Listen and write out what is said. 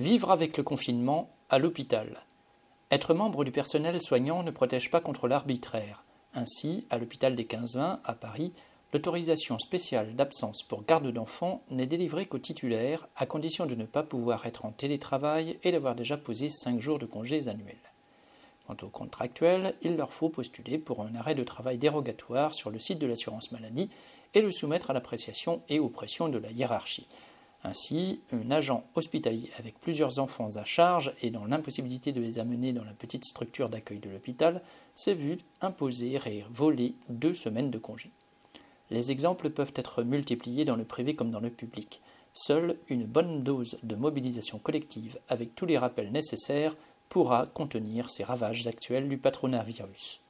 Vivre avec le confinement à l'hôpital. Être membre du personnel soignant ne protège pas contre l'arbitraire. Ainsi, à l'hôpital des 15-20 à Paris, l'autorisation spéciale d'absence pour garde d'enfants n'est délivrée qu'aux titulaires, à condition de ne pas pouvoir être en télétravail et d'avoir déjà posé 5 jours de congés annuels. Quant aux contractuels, il leur faut postuler pour un arrêt de travail dérogatoire sur le site de l'assurance maladie et le soumettre à l'appréciation et aux pressions de la hiérarchie. Ainsi, un agent hospitalier avec plusieurs enfants à charge et dans l'impossibilité de les amener dans la petite structure d'accueil de l'hôpital s'est vu imposer et voler deux semaines de congé. Les exemples peuvent être multipliés dans le privé comme dans le public. Seule une bonne dose de mobilisation collective avec tous les rappels nécessaires pourra contenir ces ravages actuels du patronat virus.